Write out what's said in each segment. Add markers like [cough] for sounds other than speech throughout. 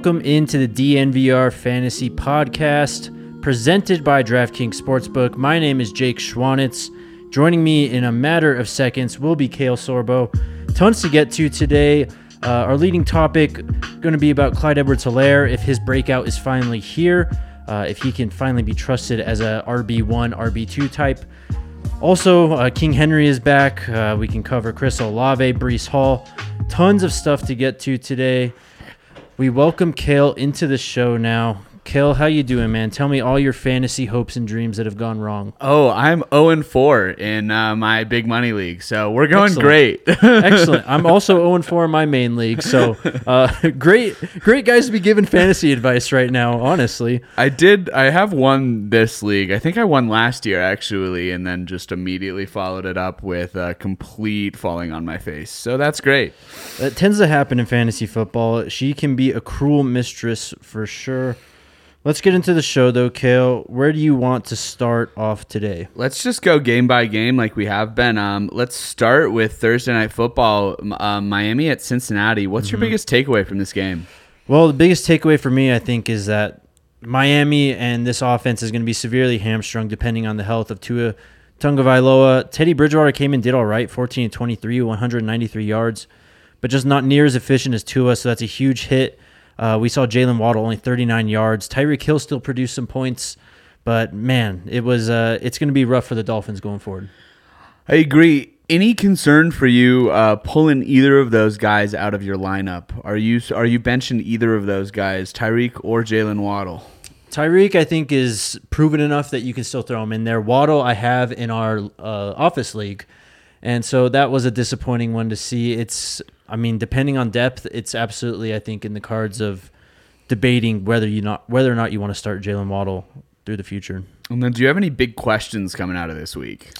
Welcome into the DNVR Fantasy Podcast, presented by DraftKings Sportsbook. My name is Jake Schwanitz. Joining me in a matter of seconds will be Kale Sorbo. Tons to get to today. Uh, our leading topic going to be about Clyde Edwards-Helaire if his breakout is finally here, uh, if he can finally be trusted as a RB1, RB2 type. Also, uh, King Henry is back. Uh, we can cover Chris Olave, Breece Hall. Tons of stuff to get to today. We welcome Kale into the show now. Kale, how you doing, man? Tell me all your fantasy hopes and dreams that have gone wrong. Oh, I'm 0 and 4 in uh, my big money league, so we're going Excellent. great. [laughs] Excellent. I'm also 0 and 4 in my main league, so uh, [laughs] great, great guys to be giving fantasy advice right now. Honestly, I did. I have won this league. I think I won last year actually, and then just immediately followed it up with a complete falling on my face. So that's great. that tends to happen in fantasy football. She can be a cruel mistress for sure. Let's get into the show, though, Kale. Where do you want to start off today? Let's just go game by game like we have been. Um, let's start with Thursday night football. Uh, Miami at Cincinnati. What's your biggest takeaway from this game? Well, the biggest takeaway for me, I think, is that Miami and this offense is going to be severely hamstrung depending on the health of Tua Tagovailoa. Teddy Bridgewater came in, did all right, 14 and 23, 193 yards, but just not near as efficient as Tua, so that's a huge hit. Uh, we saw Jalen Waddle only 39 yards. Tyreek Hill still produced some points, but man, it was uh, it's going to be rough for the Dolphins going forward. I agree. Any concern for you uh, pulling either of those guys out of your lineup? Are you are you benching either of those guys, Tyreek or Jalen Waddle? Tyreek, I think, is proven enough that you can still throw him in there. Waddle, I have in our uh, office league, and so that was a disappointing one to see. It's, I mean, depending on depth, it's absolutely, I think, in the cards of debating whether you not whether or not you want to start Jalen Waddle through the future. And then, do you have any big questions coming out of this week?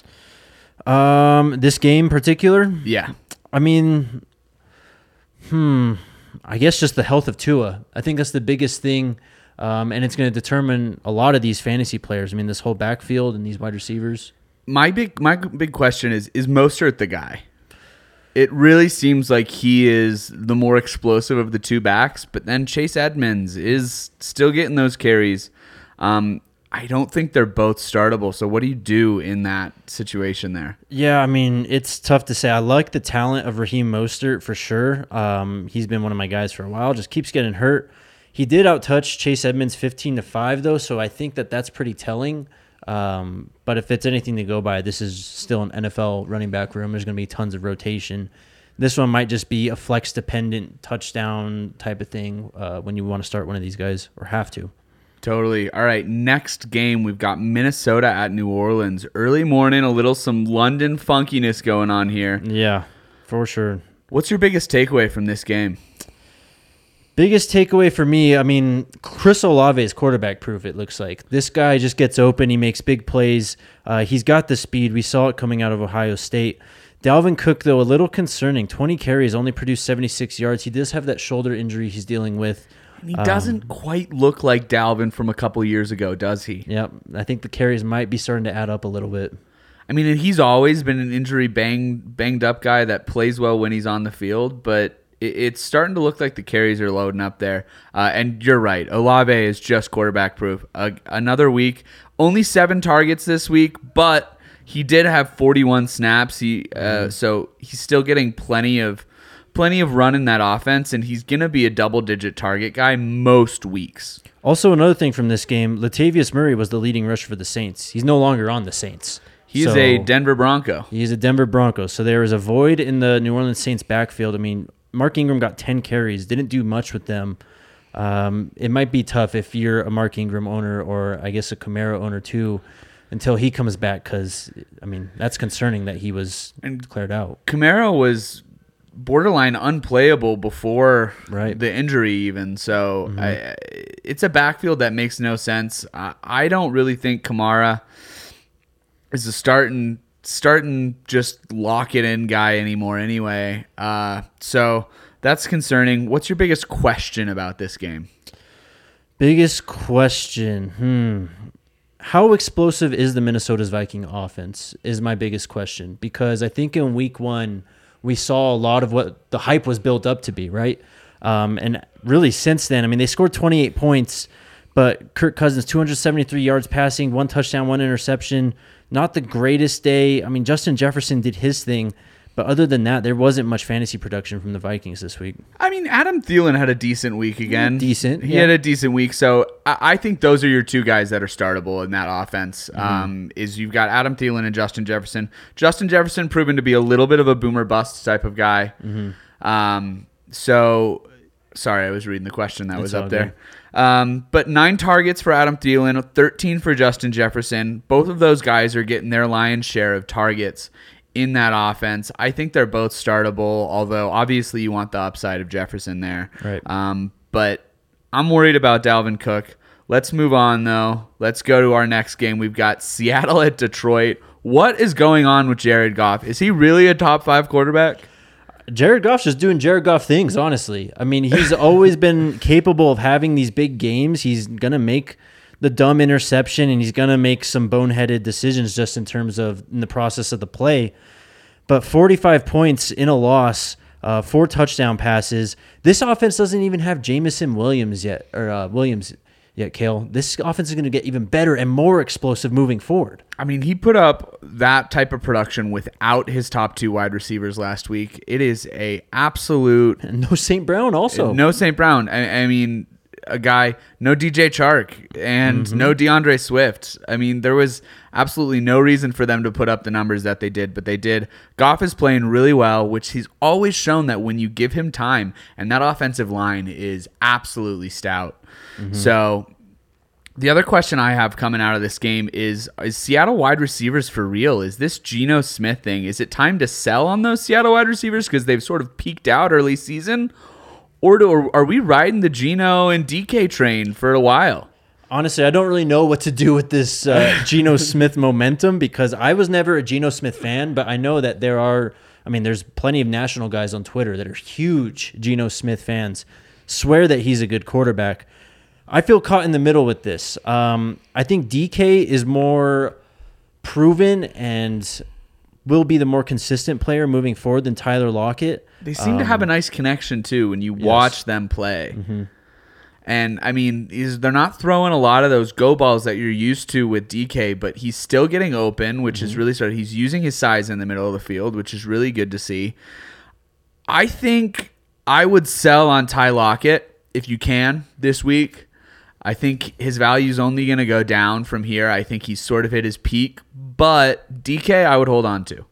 Um, this game in particular, Yeah, I mean, hmm, I guess just the health of Tua. I think that's the biggest thing. Um, and it's going to determine a lot of these fantasy players. I mean, this whole backfield and these wide receivers. my big my big question is: Is Mostert the guy? It really seems like he is the more explosive of the two backs, but then Chase Edmonds is still getting those carries. Um, I don't think they're both startable. So what do you do in that situation there? Yeah, I mean, it's tough to say. I like the talent of Raheem Mostert for sure. Um, he's been one of my guys for a while. Just keeps getting hurt. He did outtouch Chase Edmonds 15 to 5 though, so I think that that's pretty telling. Um, but if it's anything to go by, this is still an NFL running back room. There's going to be tons of rotation. This one might just be a flex dependent touchdown type of thing uh, when you want to start one of these guys or have to. Totally. All right. Next game, we've got Minnesota at New Orleans. Early morning, a little some London funkiness going on here. Yeah, for sure. What's your biggest takeaway from this game? Biggest takeaway for me, I mean, Chris Olave is quarterback proof. It looks like this guy just gets open. He makes big plays. Uh, he's got the speed. We saw it coming out of Ohio State. Dalvin Cook, though, a little concerning. 20 carries, only produced 76 yards. He does have that shoulder injury he's dealing with. He doesn't quite look like Dalvin from a couple years ago, does he? Yep, I think the carries might be starting to add up a little bit. I mean, he's always been an injury bang, banged up guy that plays well when he's on the field, but it's starting to look like the carries are loading up there. Uh, and you're right, Olave is just quarterback proof. Uh, another week, only seven targets this week, but he did have 41 snaps. He uh, so he's still getting plenty of plenty of run in that offense, and he's gonna be a double digit target guy most weeks. Also, another thing from this game, Latavius Murray was the leading rusher for the Saints. He's no longer on the Saints. He's So- a Denver Bronco. He's a Denver Bronco. So there is a void in the New Orleans Saints backfield. I mean, Mark Ingram got 10 carries, didn't do much with them. Um, it might be tough if you're a Mark Ingram owner or I guess a Kamara owner too until he comes back because, I mean, that's concerning that he was And- cleared out. Kamara was borderline unplayable before Right. the injury, even. So I, it's a backfield that makes no sense. I, I don't really think Kamara is a starting starting just lock it in guy anymore. Anyway, uh, so that's concerning. What's your biggest question about this game? Biggest question. Hmm. How explosive is the Minnesota's Viking offense? Is my biggest question because I think in week one we saw a lot of what the hype was built up to be, right? Um, and really since then, I mean, they scored 28 points, but Kirk Cousins 273 yards passing, one touchdown, one interception. Not the greatest day. I mean, Justin Jefferson did his thing, but other than that, there wasn't much fantasy production from the Vikings this week. I mean, Adam Thielen had a decent week again. Decent, He yeah. had a decent week. So I, I think those are your two guys that are startable in that offense. Um, is you've got Adam Thielen and Justin Jefferson. Justin Jefferson proven to be a little bit of a boomer bust type of guy. Um, so sorry, I was reading the question that was up there. Um, but nine targets for Adam Thielen, 13 for Justin Jefferson. Both of those guys are getting their lion's share of targets in that offense. I think they're both startable, although obviously you want the upside of Jefferson there. Right. Um, but I'm worried about Dalvin Cook. Let's move on though. Let's go to our next game. We've got [laughs] Seattle at Detroit. What is going on with Jared Goff? Is he really a top five quarterback? Jared Goff's just doing Jared Goff things, honestly. I mean, he's [laughs] always been capable of having these big games. He's going to make the dumb interception and he's going to make some boneheaded decisions just in terms of in the process of the play. But 45 points in a loss, uh, four touchdown passes. This offense doesn't even have Jameson Williams yet, or uh, Williams yet, Kale. This offense is going to get even better and more explosive moving forward. I mean, he put up that type of production without his top two wide receivers last week. It is a absolute And no St. Brown also. no St. Brown. I, I mean, a guy, no DJ Chark and mm-hmm. no D'Andre Swift. I mean, there was absolutely no reason for them to put up the numbers that they did, but they did. Goff is playing really well, which he's always shown that when you give him time, and that offensive line is absolutely stout. So the other question I have coming out of this game is is Seattle wide receivers for real? Is this Geno Smith thing? Is it time to sell on those Seattle wide receivers because they've sort of peaked out early season? Or do, are we riding the Geno and DK train for a while? Honestly, I don't really know what to do with this uh, [laughs] Geno Smith momentum because I was never a Geno Smith fan, but I know that there are, I mean, there's plenty of national guys on Twitter that are huge Geno Smith fans, swear that he's a good quarterback. I feel caught in the middle with this. Um, I think DK is more proven and will be the more consistent player moving forward than Tyler Lockett. They seem to have a um, nice connection too when you watch them play. Mm-hmm. And I mean, they're not throwing a lot of those go balls that you're used to with DK, but he's still getting open, which is mm-hmm. really started. He's using his size in the middle of the field, which is really good to see. I think I would sell on Ty Lockett if you can this week. I think his value is only going to go down from here. I think he's sort of hit his peak, but DK I would hold on to.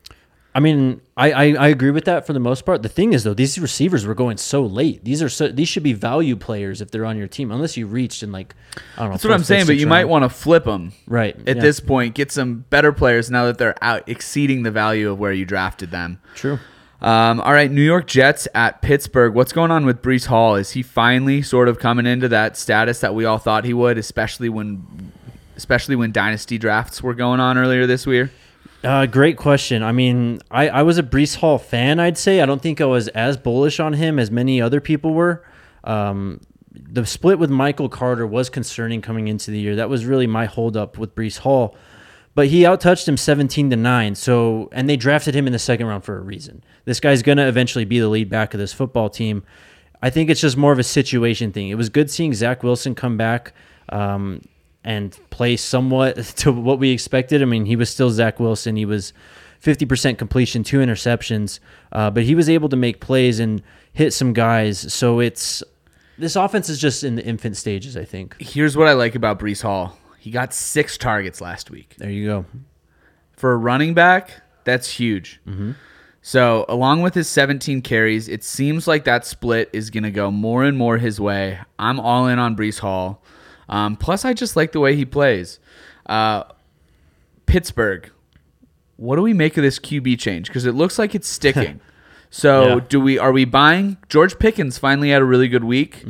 I mean, I, I, I agree with that for the most part. The thing is, though, these receivers were going so late. These are so these should be value players if they're on your team, unless you reached in like I don't know. That's what I'm saying, but you might want to flip them right at yeah. this point. Get some better players now that they're out exceeding the value of where you drafted them. True. Um, all right, New York Jets at Pittsburgh. What's going on with Breece Hall? Is he finally sort of coming into that status that we all thought he would, especially when, especially when dynasty drafts were going on earlier this year? Uh, great question. I mean, I, I was a Breece Hall fan, I'd say. I don't think I was as bullish on him as many other people were. Um, the split with Michael Carter was concerning coming into the year. That was really my holdup with Breece Hall. But he outtouched him 17 to 9. So and they drafted him in the second round for a reason. This guy's gonna eventually be the lead back of this football team. I think it's just more of a situation thing. It was good seeing Zach Wilson come back. Um, and play somewhat [laughs] to what we expected. I mean, he was still Zach Wilson. He was 50% completion, two interceptions, uh, but he was able to make plays and hit some guys. So it's this offense is just in the infant stages, I think. Here's what I like about Breece Hall. He got six targets last week. There you go. For a running back, that's huge. So, along with his 17 carries, it seems like that split is going to go more and more his way. I'm all in on Breece Hall. Um, plus, I just like the way he plays. Uh, Pittsburgh. What do we make of this QB change? Because it looks like it's sticking. [laughs] so, Yeah. do we are we buying? George Pickens finally had a really good week.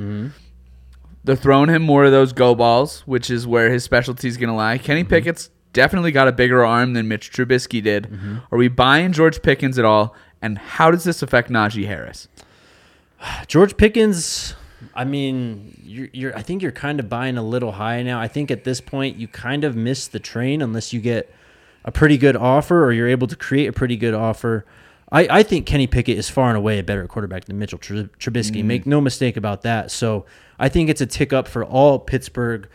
They're throwing him more of those go balls, which is where his specialty is going to lie. Kenny mm-hmm. Pickett's definitely got a bigger arm than Mitch Trubisky did. Mm-hmm. Are we buying George Pickens at all? And how does this affect Najee Harris? [sighs] George Pickens. I mean, you're, you're. I think you're kind of buying a little high now. I think at this point you kind of miss the train unless you get a pretty good offer or you're able to create a pretty good offer. I, I think Kenny Pickett is far and away a better quarterback than Mitchell Tr- Trubisky. Make no mistake about that. So I think it's a tick up for all Pittsburgh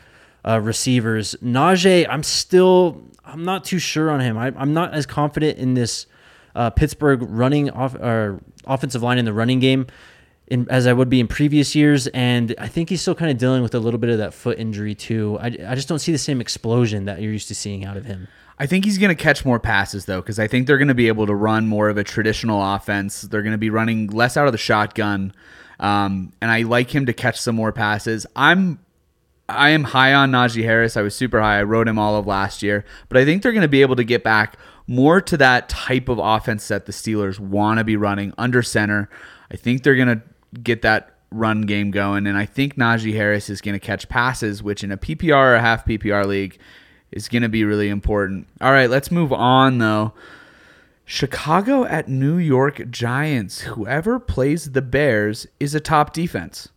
uh, receivers. Najee, I'm still. I'm not too sure on him. I, I'm not as confident in this uh, Pittsburgh running off or offensive line in the running game in, as I would be in previous years. And I think he's still kind of dealing with a little bit of that foot injury too. I, I just don't see the same explosion that you're used to seeing out of him. I think he's going to catch more passes though, because I think they're going to be able to run more of a traditional offense. They're going to be running less out of the shotgun, um, and I like him to catch some more passes. I'm I am high on Najee Harris. I was super high. I wrote him all of last year, but I think they're going to be able to get back more to that type of offense that the Steelers want to be running under center. I think they're going to get that run game going, and I think Najee Harris is going to catch passes, which in a PPR or half PPR league is going to be really important. All right, let's move on though. Chicago at New York Giants. Whoever plays the Bears is a top defense.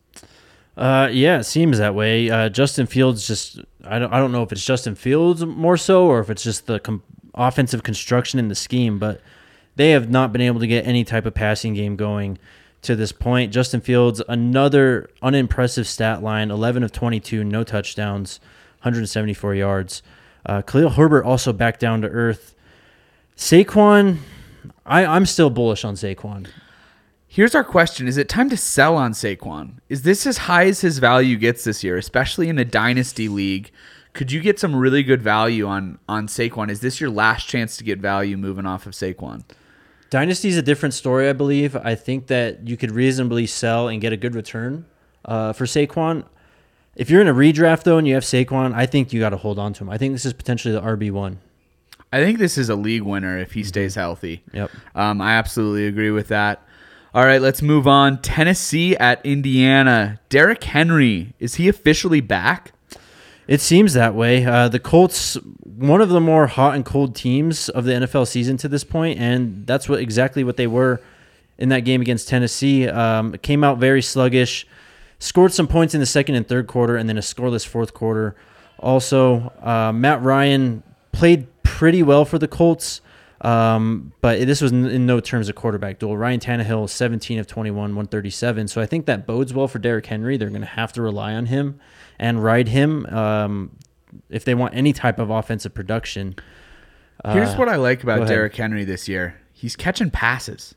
Uh, yeah, it seems that way. Uh, Justin Fields just I don't I don't know if it's Justin Fields more so or if it's just the com- offensive construction in the scheme, but they have not been able to get any type of passing game going to this point. Justin Fields another unimpressive stat line: 11 of 22, no touchdowns, 174 yards. Uh, Khalil Herbert also back down to earth. Saquon, I, I'm still bullish on Saquon. Here's our question Is it time to sell on Saquon? Is this as high as his value gets this year, especially in a dynasty league? Could you get some really good value on, on Saquon? Is this your last chance to get value moving off of Saquon? Dynasty is a different story, I believe. I think that you could reasonably sell and get a good return uh, for Saquon. If you're in a redraft though and you have Saquon, I think you got to hold on to him. I think this is potentially the RB one. I think this is a league winner if he stays healthy. Yep. Um, I absolutely agree with that. All right, let's move on. Tennessee at Indiana. Derrick Henry, is he officially back? It seems that way. Uh, the Colts, one of the more hot and cold teams of the NFL season to this point, and that's what exactly what they were in that game against Tennessee. Um, came out very sluggish, scored some points in the second and third quarter, and then a scoreless fourth quarter. Also, uh, Matt Ryan played pretty well for the Colts. Um, but this was in, in no terms a quarterback duel. Ryan Tannehill, 17 of 21, 137. So I think that bodes well for Derrick Henry. They're going to have to rely on him and ride him um, if they want any type of offensive production. Here's what I like Uh, about. Derrick Henry this year. He's catching passes.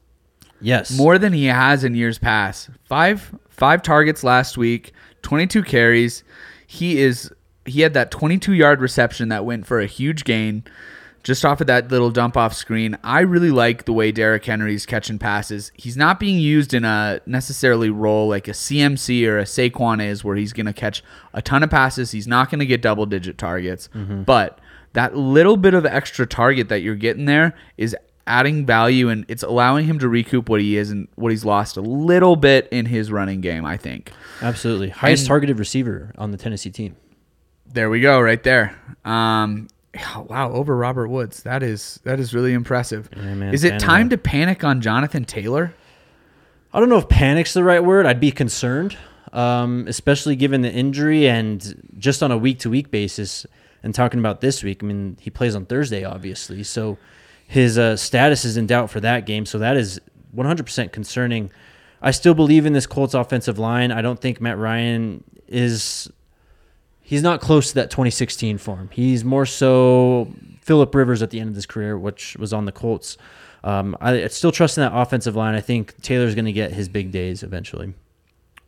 Yes. more than he has in years past. Five five targets last week, 22 carries. He is he had that 22 yard reception that went for a huge gain just off of that little dump off screen. I really like the way Derrick Henry's catching passes. He's not being used in a necessarily role like a CMC or a Saquon is where he's going to catch a ton of passes. He's not going to get double digit targets, mm-hmm. but that little bit of extra target that you're getting there is adding value and it's allowing him to recoup what he is and what he's lost a little bit in his running game, I think. Absolutely. Highest And- targeted receiver on the Tennessee team. There we go, right there. Um wow, over Robert Woods. That is that is really impressive. Yeah, man, is it time to panic on Jonathan Taylor? I don't know if panic's the right word. I'd be concerned, um, especially given the injury and just on a week to week basis. And talking about this week, I mean, he plays on Thursday, obviously. So his uh, status is in doubt for that game. So that is 100% concerning. I still believe in this Colts offensive line. I don't think Matt Ryan is. He's not close to that 2016 form. He's more so Philip Rivers at the end of his career, which was on the Colts. Um, I, I still trust in that offensive line. I think Taylor's going to get his big days eventually.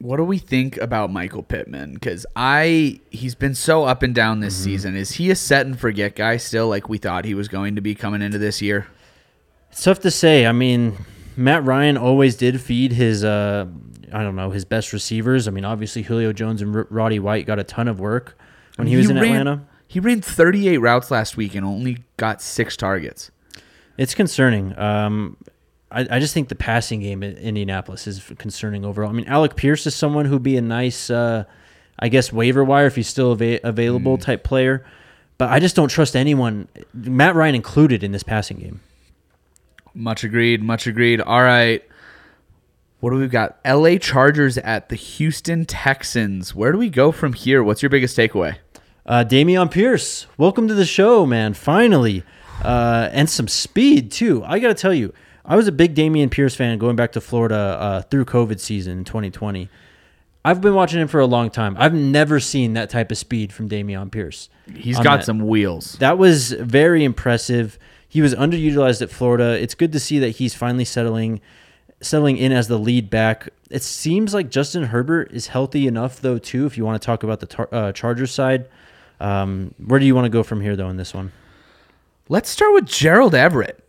What do we think about Michael Pittman? Because I he's been so up and down this season. Is he a set and forget guy still, like we thought he was going to be coming into this year? It's tough to say. I mean, Matt Ryan always did feed his, uh, I don't know, his best receivers. I mean, obviously Julio Jones and R- Roddy White got a ton of work when he was in ran, Atlanta. He ran 38 routes last week and only got six targets. It's concerning. Um, I, I just think the passing game in Indianapolis is concerning overall. I mean, Alec Pierce is someone who'd be a nice, uh, I guess, waiver wire if he's still ava- available type player. But I just don't trust anyone, Matt Ryan included, in this passing game. Much agreed. Much agreed. All right. What do we got? LA Chargers at the Houston Texans. Where do we go from here? What's your biggest takeaway? Uh, Dameon Pierce, welcome to the show, man. Finally, uh, and some speed too. I got to tell you, I was a big Dameon Pierce fan going back to Florida uh, through COVID season in 2020. I've been watching him for a long time. I've never seen that type of speed from Dameon Pierce. He's got that. some wheels. That was very impressive. He was underutilized at Florida. It's good to see that he's finally settling settling in as the lead back. It seems like Justin Herbert is healthy enough though too. If you want to talk about the tar- uh, Chargers side, um, where do you want to go from here though in this one? Let's start with Gerald Everett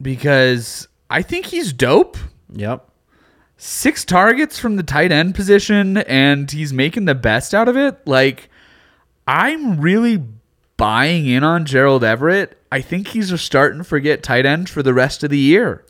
because I think he's dope. Yep. Six targets from the tight end position, and he's making the best out of it. Like, I'm really buying in on Gerald Everett. I think he's a starting to forget tight end for the rest of the year.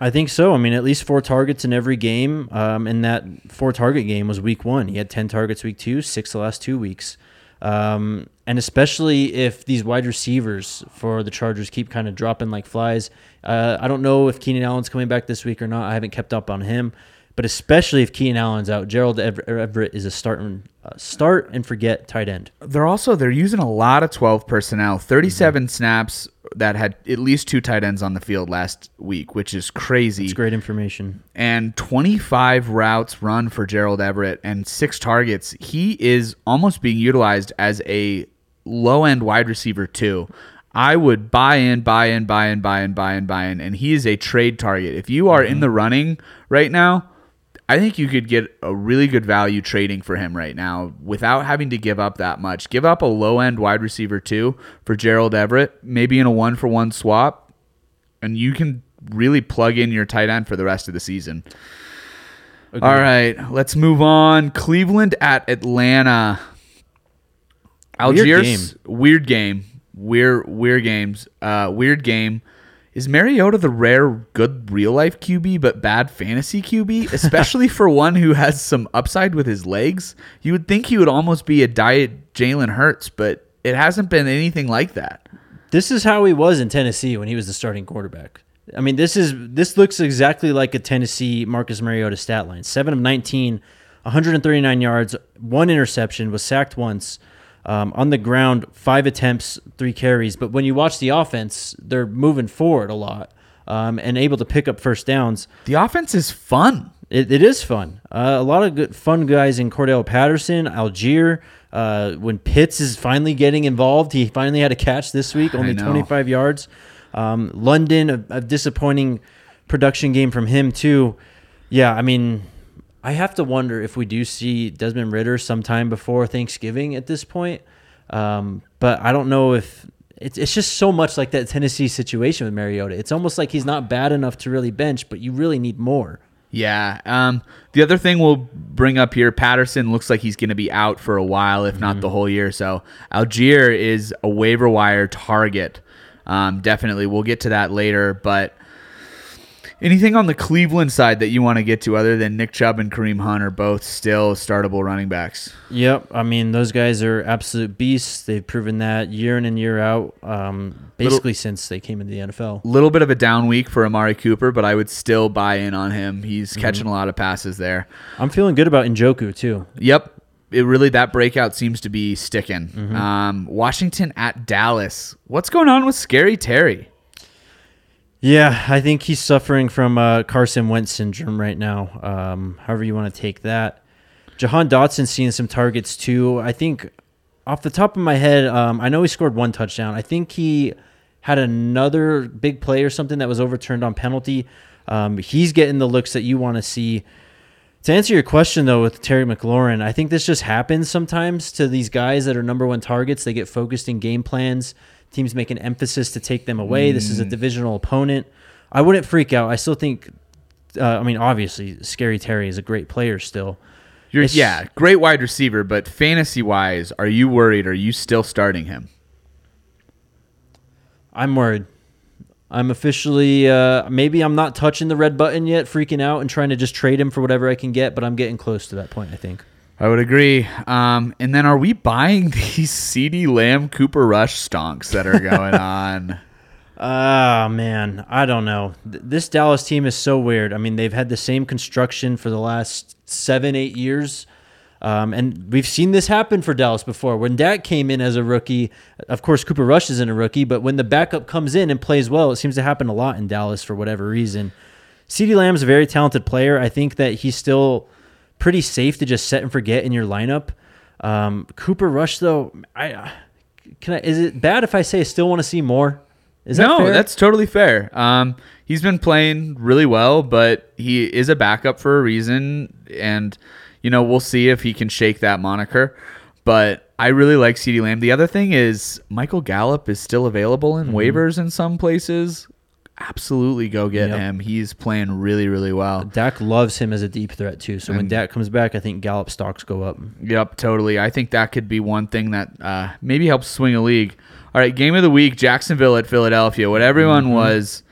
I think so. I mean, at least four targets in every game. Um, and that four target game was week one. He had 10 targets week two, six the last two weeks. Um, and especially if these wide receivers for the Chargers keep kind of dropping like flies. Uh, I don't know if Keenan Allen's coming back this week or not. I haven't kept up on him. But especially if Keenan Allen's out, Gerald Everett is a start and, uh, start and forget tight end. They're also they're using a lot of 12 personnel. 37 snaps that had at least two tight ends on the field last week, which is crazy. It's great information. and 25 routes run for Gerald Everett and six targets. He is almost being utilized as a low end wide receiver, too. I would buy in, buy in, buy in, buy in, buy in, buy in. And he is a trade target. If you are in the running right now, I think you could get a really good value trading for him right now without having to give up that much. Give up a low end wide receiver, too, for Gerald Everett, maybe in a one for one swap and you can really plug in your tight end for the rest of the season. All right, let's move on. Cleveland at Atlanta. Algiers, weird game. Weird, weird games. Uh, weird game. Is Mariota the rare good real life QB but bad fantasy QB, [laughs] especially for one who has some upside with his legs? You would think he would almost be a diet Jalen Hurts, but it hasn't been anything like that. This is how he was in Tennessee when he was the starting quarterback. I mean, this is this looks exactly like a Tennessee Marcus Mariota stat line. Seven of 19, 139 yards, one interception, was sacked once. Um, on the ground, five attempts, three carries. But when you watch the offense, they're moving forward a lot um, and able to pick up first downs. The offense is fun. It, it is fun. Uh, a lot of good fun guys in Cordarrelle Patterson, Allgeier. Uh, when Pitts is finally getting involved, he finally had a catch this week, only 25 yards. Um, London, a, a disappointing production game from him too. Yeah, I mean, I have to wonder if we do see Desmond Ridder sometime before Thanksgiving at this point. Um, but I don't know if it's it's just so much like that Tennessee situation with Mariota. It's almost like he's not bad enough to really bench, but you really need more. Yeah. Um, the other thing we'll bring up here, Patterson looks like he's going to be out for a while, if not the whole year. So Allgeier is a waiver wire target. Um, definitely, we'll get to that later. But anything on the Cleveland side that you want to get to, other than Nick Chubb and Kareem Hunt, are both still startable running backs. Yep, I mean those guys are absolute beasts. They've proven that year in and year out, um, basically since they came into the NFL. A little bit of a down week for Amari Cooper, but I would still buy in on him. He's catching a lot of passes there. I'm feeling good about Njoku too. Yep. It really that breakout seems to be sticking. Um, Washington at Dallas. What's going on with Scary Terry? Yeah, I think he's suffering from uh, Carson Wentz syndrome right now. Um, however you want to take that. Jahan Dotson seeing some targets too. I think off the top of my head, um, I know he scored one touchdown. I think he had another big play or something that was overturned on penalty. Um, he's getting the looks that you want to see. To answer your question though, with Terry McLaurin, I think this just happens sometimes to these guys that are number one targets. They get focused in game plans. Teams make an emphasis to take them away. This is a divisional opponent. I wouldn't freak out. I still think. Uh, I mean, obviously, Scary Terry is a great player still. You're, It's- yeah, great wide receiver, but fantasy wise, are you worried? Are you still starting him? I'm worried. I'm officially uh, maybe I'm not touching the red button yet, freaking out and trying to just trade him for whatever I can get, but I'm getting close to that point. I think. I would agree. Um, and then are we buying [laughs] these CeeDee Lamb Cooper Rush stonks that are going [laughs] on? Ah man, I don't know. Th- This Dallas team is so weird. I mean, they've had the same construction for the last seven, eight years. Um, and we've seen this happen for Dallas before. When Dak came in as a rookie, of course, Cooper Rush isn't a rookie, but when the backup comes in and plays well, it seems to happen a lot in Dallas for whatever reason. CeeDee Lamb's a very talented player. I think that he's still pretty safe to just set and forget in your lineup. Um, Cooper Rush, though, I can I, is it bad if I say I still want to see more? Is that no, fair? that's totally fair. Um, he's been playing really well, but he is a backup for a reason, and you know we'll see if he can shake that moniker. But I really like CeeDee Lamb. The other thing is Michael Gallup is still available in waivers in some places. Absolutely, go get Yep. him. He's playing really, really well. Dak loves him as a deep threat too. So when And- Dak comes back, I think Gallup stocks go up. Yep, totally. I think that could be one thing that uh, maybe helps swing a league. All right, game of the week: Jacksonville at Philadelphia. What everyone was.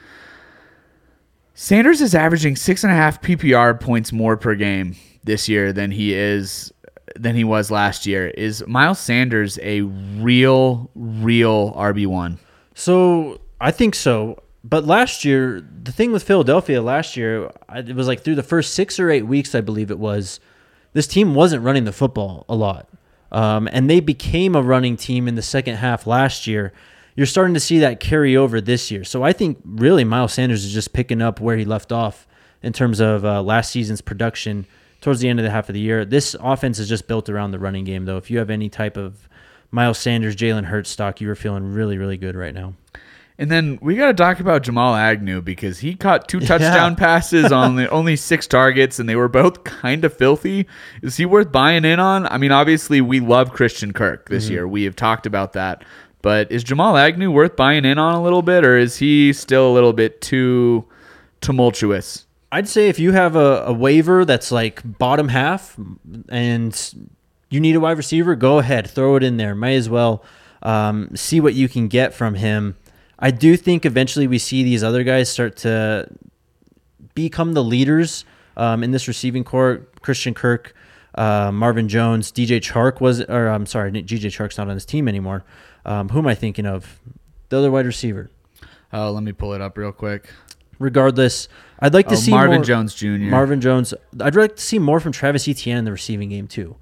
Sanders is averaging six and a half PPR points more per game this year than he is than he was last year. Is Miles Sanders a real, real RB one? So I think so. But last year, the thing with Philadelphia last year, it was like through the first six or eight weeks, I believe it was, this team wasn't running the football a lot. Um, and they became a running team in the second half last year. You're starting to see that carry over this year. So I think really Miles Sanders is just picking up where he left off in terms of uh, last season's production towards the end of the half of the year. This offense is just built around the running game, though. If you have any type of Miles Sanders, Jalen Hurts stock, you are feeling really, really good right now. And then we got to talk about Jamal Agnew because he caught two touchdown [laughs] passes on the only six targets, and they were both kind of filthy. Is he worth buying in on? I mean, obviously, we love Christian Kirk this year. We have talked about that. But is Jamal Agnew worth buying in on a little bit, or is he still a little bit too tumultuous? I'd say if you have a, a waiver that's like bottom half and you need a wide receiver, go ahead, throw it in there. Might as well um, see what you can get from him. I do think eventually we see these other guys start to become the leaders um, in this receiving corps. Christian Kirk, uh, Marvin Jones, DJ Chark was, or I'm sorry, DJ Chark's not on this team anymore. Um, who am I thinking of? The other wide receiver. Oh, let me pull it up real quick. Regardless, I'd like to Oh, see Marvin more- Jones Jr. Marvin Jones. I'd like to see more from Travis Etienne in the receiving game too.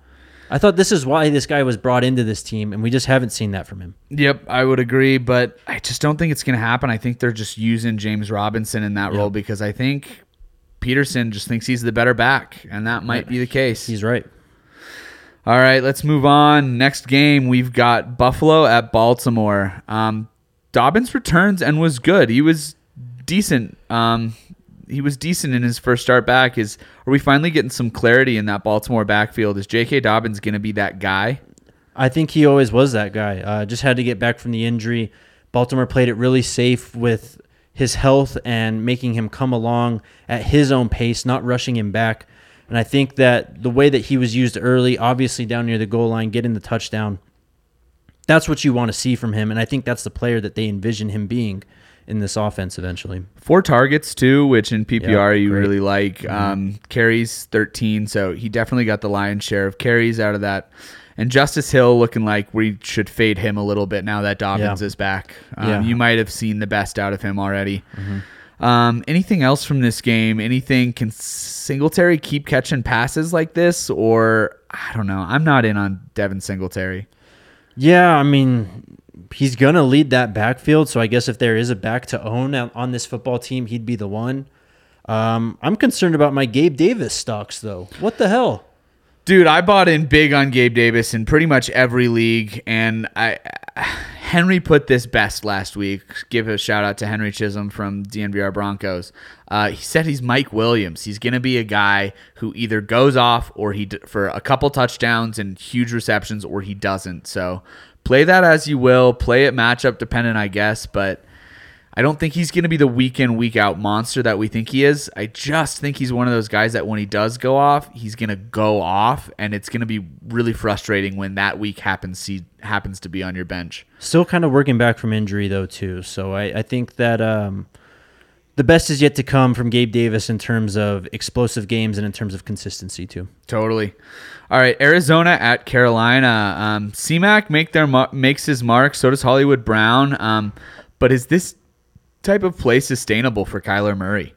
I thought this is why this guy was brought into this team, and we just haven't seen that from him. Yep, I would agree, but I just don't think it's going to happen. I think they're just using James Robinson in that role because I think Pederson just thinks he's the better back, and that might be the case. He's right. All right, let's move on. Next game, we've got Buffalo at Baltimore. Um, Dobbins returns and was good. He was decent. Um, he was decent in his first start back. Is are we finally getting some clarity in that Baltimore backfield? Is J.K. Dobbins going to be that guy? I think he always was that guy. Uh, just had to get back from the injury. Baltimore played it really safe with his health and making him come along at his own pace, not rushing him back. And I think that the way that he was used early, obviously down near the goal line, getting the touchdown, that's what you want to see from him. And I think that's the player that they envision him being in this offense eventually. Four targets too, which in PPR Yeah, you great. really like. Um, carries thirteen, so he definitely got the lion's share of carries out of that. And Justice Hill looking like we should fade him a little bit now that Dobbins Yeah. is back. Um, Yeah. You might have seen the best out of him already. Um, anything else from this game? Anything? Can Singletary keep catching passes like this, or I don't know? I'm not in on Devin Singletary. Yeah, I mean, he's going to lead that backfield. So I guess if there is a back to own on this football team, he'd be the one. Um, I'm concerned about my Gabe Davis stocks, though. What the hell? Dude, I bought in big on Gabe Davis in pretty much every league, and I Henry put this best last week. Give a shout out to Henry Chisholm from DNVR Broncos. Uh, he said he's Mike Williams. He's gonna be a guy who either goes off or he for a couple touchdowns and huge receptions, or he doesn't. So play that as you will. Play it matchup dependent, I guess, but. I don't think he's going to be the week in, week out monster that we think he is. I just think he's one of those guys that when he does go off, he's going to go off, and it's going to be really frustrating when that week happens he happens to be on your bench. Still kind of working back from injury, though, too. So I, I think that um, the best is yet to come from Gabe Davis in terms of explosive games and in terms of consistency, too. Totally. All right, Arizona at Carolina. Um, CMAC make their mar- makes his mark. So does Hollywood Brown. Um, but is this type of play sustainable for Kyler Murray?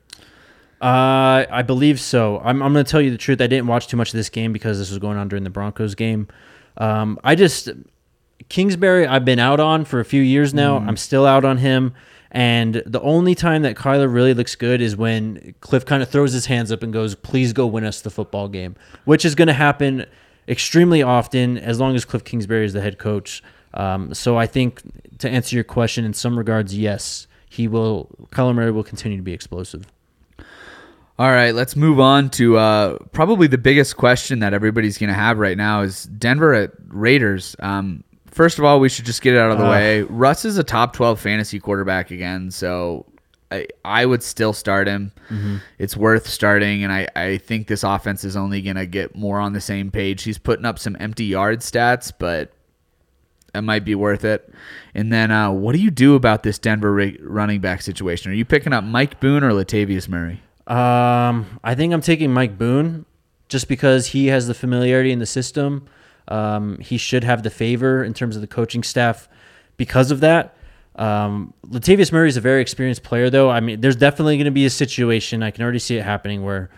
Uh, I believe so. I'm, I'm going to tell you the truth. I didn't watch too much of this game because this was going on during the Broncos game. Um, I just Kingsbury. I've been out on for a few years now. I'm still out on him. And the only time that Kyler really looks good is when Cliff kind of throws his hands up and goes, "Please go win us the football game," which is going to happen extremely often as long as Cliff Kingsbury is the head coach. Um, so I think to answer your question, in some regards, yes, he will. Kyler Murray will continue to be explosive. All right, let's move on to uh, probably the biggest question that everybody's going to have right now is Denver at Raiders. Um, first of all, we should just get it out of the Uh. way. Russ is a top 12 fantasy quarterback again, so I, I would still start him. It's worth starting, and I, I think this offense is only going to get more on the same page. He's putting up some empty yard stats, but that might be worth it. And then, uh, what do you do about this Denver ra- running back situation? Are you picking up Mike Boone or Latavius Murray? Um, I think I'm taking Mike Boone just because he has the familiarity in the system. Um, he should have the favor in terms of the coaching staff because of that. Um, Latavius Murray is a very experienced player, though. I mean, there's definitely going to be a situation I can already see it happening where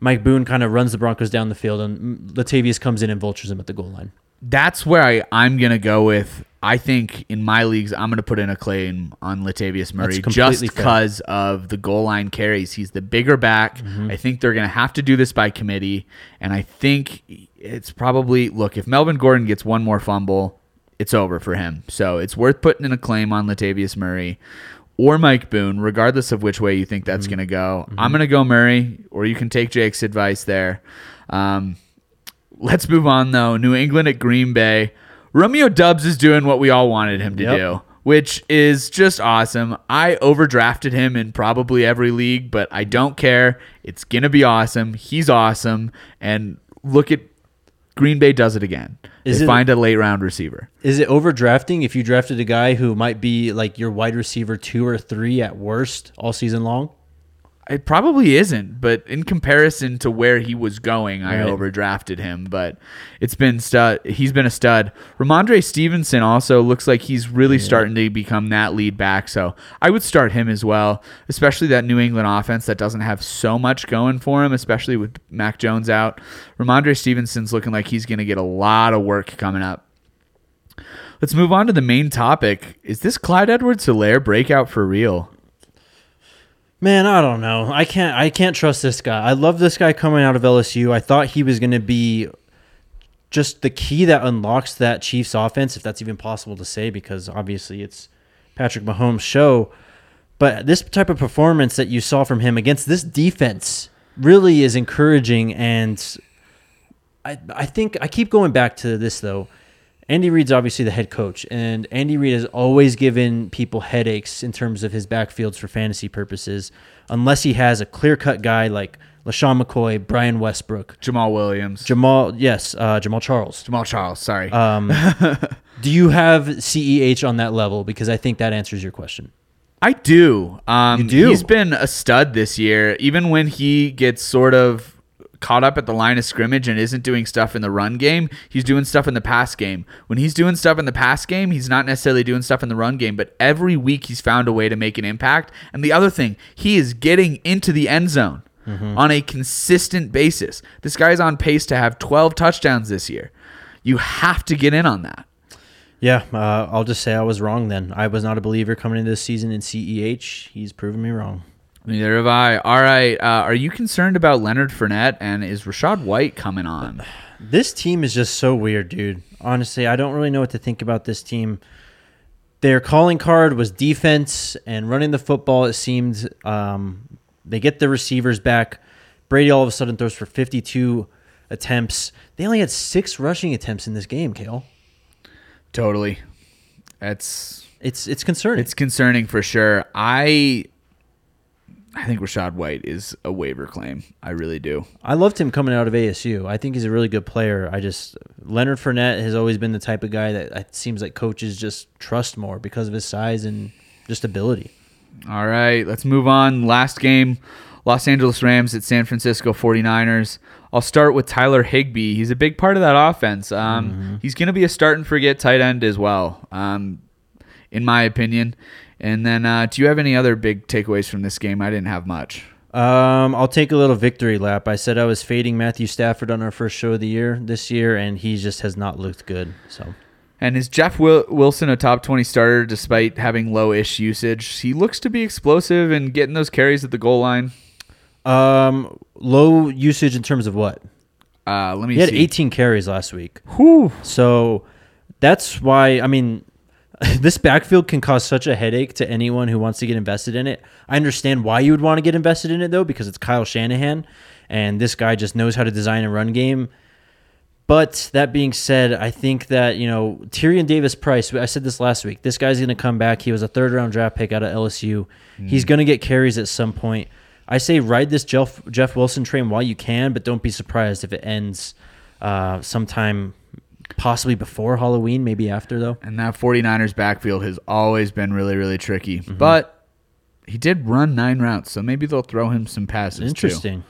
Mike Boone kind of runs the Broncos down the field and Latavius comes in and vultures him at the goal line. that's where I, I'm gonna go with. I think in my leagues, I'm gonna put in a claim on Latavius Murray just because of the goal line carries. He's the bigger back. Mm-hmm. I think they're gonna have to do this by committee, and I think it's probably look if Melvin Gordon gets one more fumble, it's over for him. So it's worth putting in a claim on Latavius Murray. Or Mike Boone, regardless of which way you think that's Mm-hmm. going to go. I'm going to go Murray, or you can take Jake's advice there. Um, Let's move on though. New England at Green Bay. Romeo Doubs is doing what we all wanted him to Yep. do, which is just awesome. I overdrafted him in probably every league, but I don't care. It's going to be awesome. He's awesome. And look at Green Bay does it again. Is they it- find a late round receiver. Is it overdrafting if you drafted a guy who might be like your wide receiver two or three at worst all season long? It probably isn't, but in comparison to where he was going, I Right. overdrafted him. But it's been stud. He's been a stud. Rhamondre Stevenson also looks like he's really starting to become that lead back. So I would start him as well, especially that New England offense that doesn't have so much going for him, especially with Mac Jones out. Rhamondre Stevenson's looking like he's going to get a lot of work coming up. Let's move on to the main topic. Is this Clyde Edwards Helaire breakout for real? Man, I don't know. I can't. I can't trust this guy. I love this guy coming out of LSU. I thought he was going to be just the key that unlocks that Chiefs offense, if that's even possible to say, because obviously it's Patrick Mahomes' show. But this type of performance that you saw from him against this defense really is encouraging. And I, I think I keep going back to this though. Andy Reid's obviously the head coach, and Andy Reid has always given people headaches in terms of his backfields for fantasy purposes, unless he has a clear cut guy like LeSean McCoy, Brian Westbrook, Jamal Williams. Jamal, yes, uh, Jamaal Charles. Jamaal Charles, sorry. Um, [laughs] do you have CEH on that level? Because I think that answers your question. I do. Um, You do? He's been a stud this year. Even when he gets sort of caught up at the line of scrimmage and isn't doing stuff in the run game, he's doing stuff in the pass game. When he's doing stuff in the pass game, he's not necessarily doing stuff in the run game, but every week he's found a way to make an impact. And the other thing, he is getting into the end zone on a consistent basis. This guy's on pace to have 12 touchdowns this year. You have to get in on that. Yeah, uh, I'll just say I was wrong then. I was not a believer coming into this season in CEH. He's proven me wrong. Neither have I. All right. Uh, are you concerned about Leonard Fournette and is Rachaad White coming on? This team is just so weird, dude. Honestly, I don't really know what to think about this team. Their calling card was defense and running the football. It seemed um, they get the receivers back. Brady all of a sudden throws for 52 attempts. They only had six rushing attempts in this game, Kale. Totally. That's It's it's concerning. it's concerning for sure. I I think Rachaad White is a waiver claim. I really do. I loved him coming out of ASU. I think he's a really good player. I just Leonard Fournette has always been the type of guy that it seems like coaches just trust more because of his size and just ability. All right, let's move on. Last game, Los Angeles Rams at San Francisco 49ers. I'll start with Tyler Higbee. He's a big part of that offense. Um, He's going to be a start and forget tight end as well, um, in my opinion. And then, uh, do you have any other big takeaways from this game? I didn't have much. Um, I'll take a little victory lap. I said I was fading Matthew Stafford on our first show of the year this year, and he just has not looked good. So And is Jeff Wilson a top 20 starter despite having low ish usage? He looks to be explosive and getting those carries at the goal line. Um, low usage in terms of what? Uh, let me He had see. 18 carries last week. Whew. So that's why, I mean, [laughs] this backfield can cause such a headache to anyone who wants to get invested in it. I understand why you would want to get invested in it, though, because it's Kyle Shanahan, and this guy just knows how to design a run game. But that being said, I think that, you know, Tyrion Davis Price, I said this last week, this guy's going to come back. He was a third round draft pick out of LSU. He's going to get carries at some point. I say ride this Jeff, Jeff Wilson train while you can, but don't be surprised if it ends uh, sometime possibly before Halloween, maybe after, though. And that 49ers backfield has always been really, really tricky. But he did run nine routes, so maybe they'll throw him some passes. too. Interesting.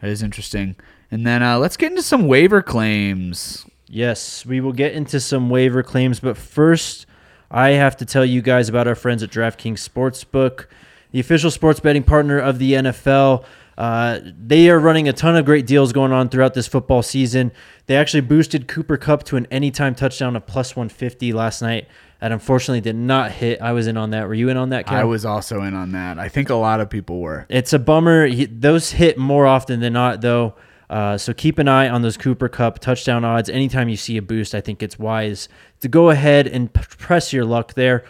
That is interesting. And then uh, let's get into some waiver claims. Yes, we will get into some waiver claims, but first, I have to tell you guys about our friends at DraftKings Sportsbook, the official sports betting partner of the NFL. Uh, they are running a ton of great deals going on throughout this football season. They actually boosted Cooper Kupp to an anytime touchdown of plus 150 last night. That unfortunately did not hit. I was in on that. Were you in on that, Cal? I was also in on that. I think a lot of people were. It's a bummer. Those hit more often than not, though. Uh, so keep an eye on those Cooper Kupp touchdown odds. Anytime you see a boost, I think it's wise to go ahead and press your luck there.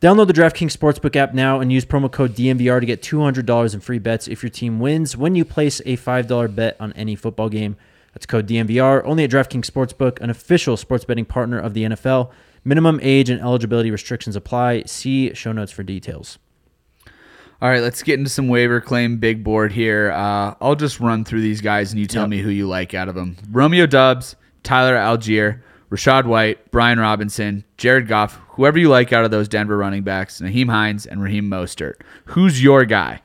Download the DraftKings Sportsbook app now and use promo code DMVR to get $200 in free bets if your team wins when you place a $5 bet on any football game. That's code DMVR only at DraftKings Sportsbook, an official sports betting partner of the NFL. Minimum age and eligibility restrictions apply. See show notes for details. All right, let's get into some waiver claim big board here. Uh, I'll just run through these guys and you tell Yep. me who you like out of them. Romeo Doubs, Tyler Allgeier, Rachaad White, Brian Robinson, Jared Goff, whoever you like out of those Denver running backs, Nyheim Hines, and Raheem Mostert. Who's your guy?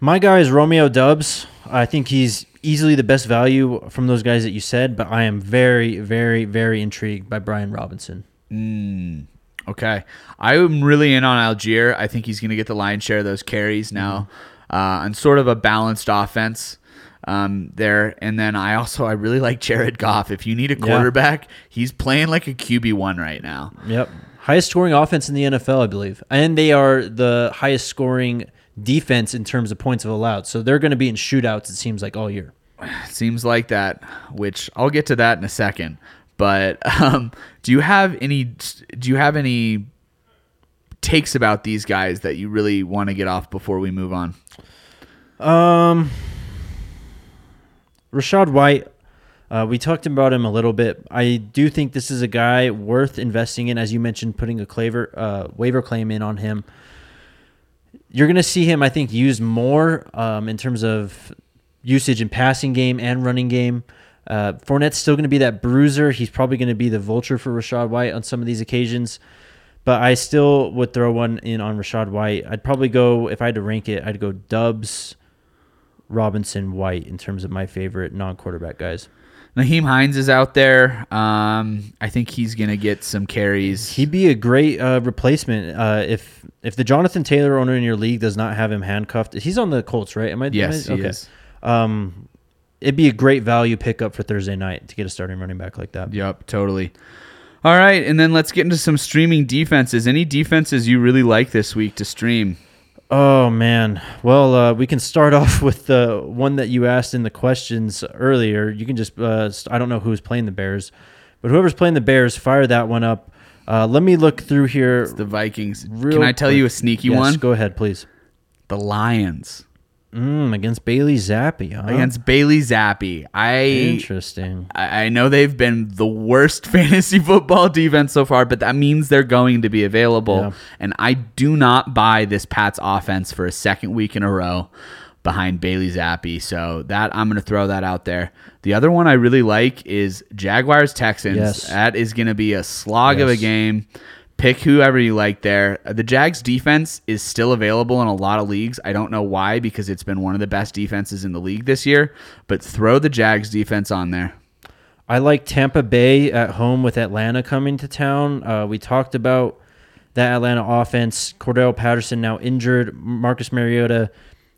My guy is Romeo Doubs. I think he's easily the best value from those guys that you said, but I am very, very, very intrigued by Brian Robinson. Okay. I'm really in on Allgeier. I think he's going to get the lion's share of those carries now uh, on sort of a balanced offense um, there. And then I also, I really like Jared Goff. If you need a quarterback, he's playing like a QB1 right now. Yep. Highest scoring offense in the NFL, I believe. And they are the highest scoring defense in terms of points of allowed. So they're going to be in shootouts, it seems like, all year. [sighs] Seems like that, which I'll get to that in a second. But [laughs] um, do you have any? Do you have any takes about these guys that you really want to get off before we move on? Um, Rachaad White, uh, we talked about him a little bit. I do think this is a guy worth investing in, as you mentioned, putting a claver, uh, waiver claim in on him. You're going to see him, I think, used more um, in terms of usage in passing game and running game. Uh, Fournette's still going to be that bruiser. He's probably going to be the vulture for Rachaad White on some of these occasions. But I still would throw one in on Rachaad White. I'd probably go, if I had to rank it, I'd go Doubs, Robinson, White in terms of my favorite non quarterback guys. Nyheim Hines is out there. Um, I think he's gonna get some carries. He'd be a great uh, replacement uh, if if the Jonathan Taylor owner in your league does not have him handcuffed. He's on the Colts, right? Am I? Yes, am I- he is. Um, it'd be a great value pickup for Thursday night to get a starting running back like that. Yep, totally. All right, and then let's get into some streaming defenses. Any defenses you really like this week to stream? Oh man. Well, uh, we can start [laughs] off with the one that you asked in the questions earlier. You can just uh, I don't know who's playing the Bears, but whoever's playing the Bears, fire that one up. Uh, let me look through here. The Vikings. real Can I tell you a sneaky Yes, one? Go ahead, please. The Lions Mm, against Bailey Zappe, huh? against Bailey Zappe. I Interesting. I I know they've been the worst [laughs] fantasy football defense so far, but that means they're going to be available. Yeah. And I do not buy this Pats offense for a second week in a row behind Bailey Zappe. So that I'm going to throw that out there. The other one I really like is Jaguars Texans. Yes. That is going to be a slog of a game. Pick whoever you like there. The Jags defense is still available in a lot of leagues. I don't know why because it's been one of the best defenses in the league this year, but throw the Jags defense on there. I like Tampa Bay at home with Atlanta coming to town. Uh, we talked about that Atlanta offense. Cordarrelle Patterson now injured. Marcus Mariota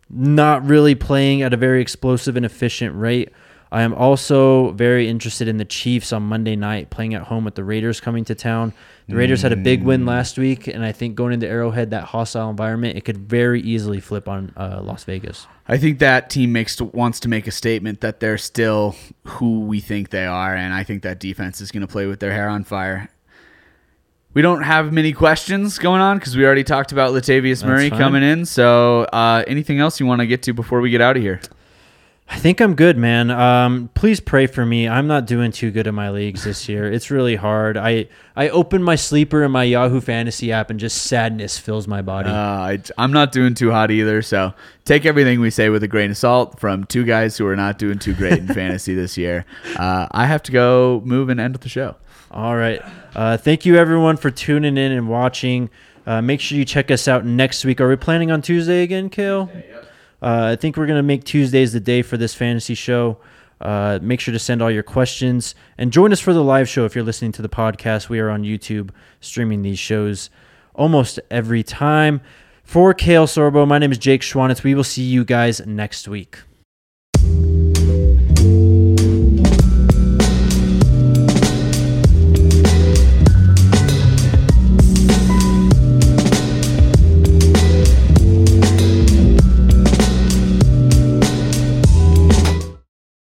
not really playing at a very explosive and efficient rate. I am also very interested in the Chiefs on Monday night playing at home with the Raiders coming to town. The Raiders had a big win last week, and I think going into Arrowhead, that hostile environment, it could very easily flip on uh, Las Vegas. I think that team makes wants to make a statement that they're still who we think they are, and I think that defense is going to play with their hair on fire. We don't have many questions going on because we already talked about Latavius Murray coming in. So, uh, anything else you want to get to before we get out of here? I think I'm good, man. Um, please pray for me. I'm not doing too good in my leagues this year. It's really hard. I I open my sleeper in my Yahoo Fantasy app, and just sadness fills my body. Uh, I, I'm not doing too hot either. So, take everything we say with a grain of salt from two guys who are not doing too great in [laughs] fantasy this year. Uh, I have to go move and end the show. All right. Uh, thank you, everyone, for tuning in and watching. Uh, make sure you check us out next week. Are we planning on Tuesday again, Kale? Uh, I think we're going to make Tuesdays the day for this fantasy show. Uh, make sure to send all your questions and join us for the live show if you're listening to the podcast. We are on YouTube streaming these shows almost every time. For Kale Sorbo, my name is Jake Schwanitz. We will see you guys next week.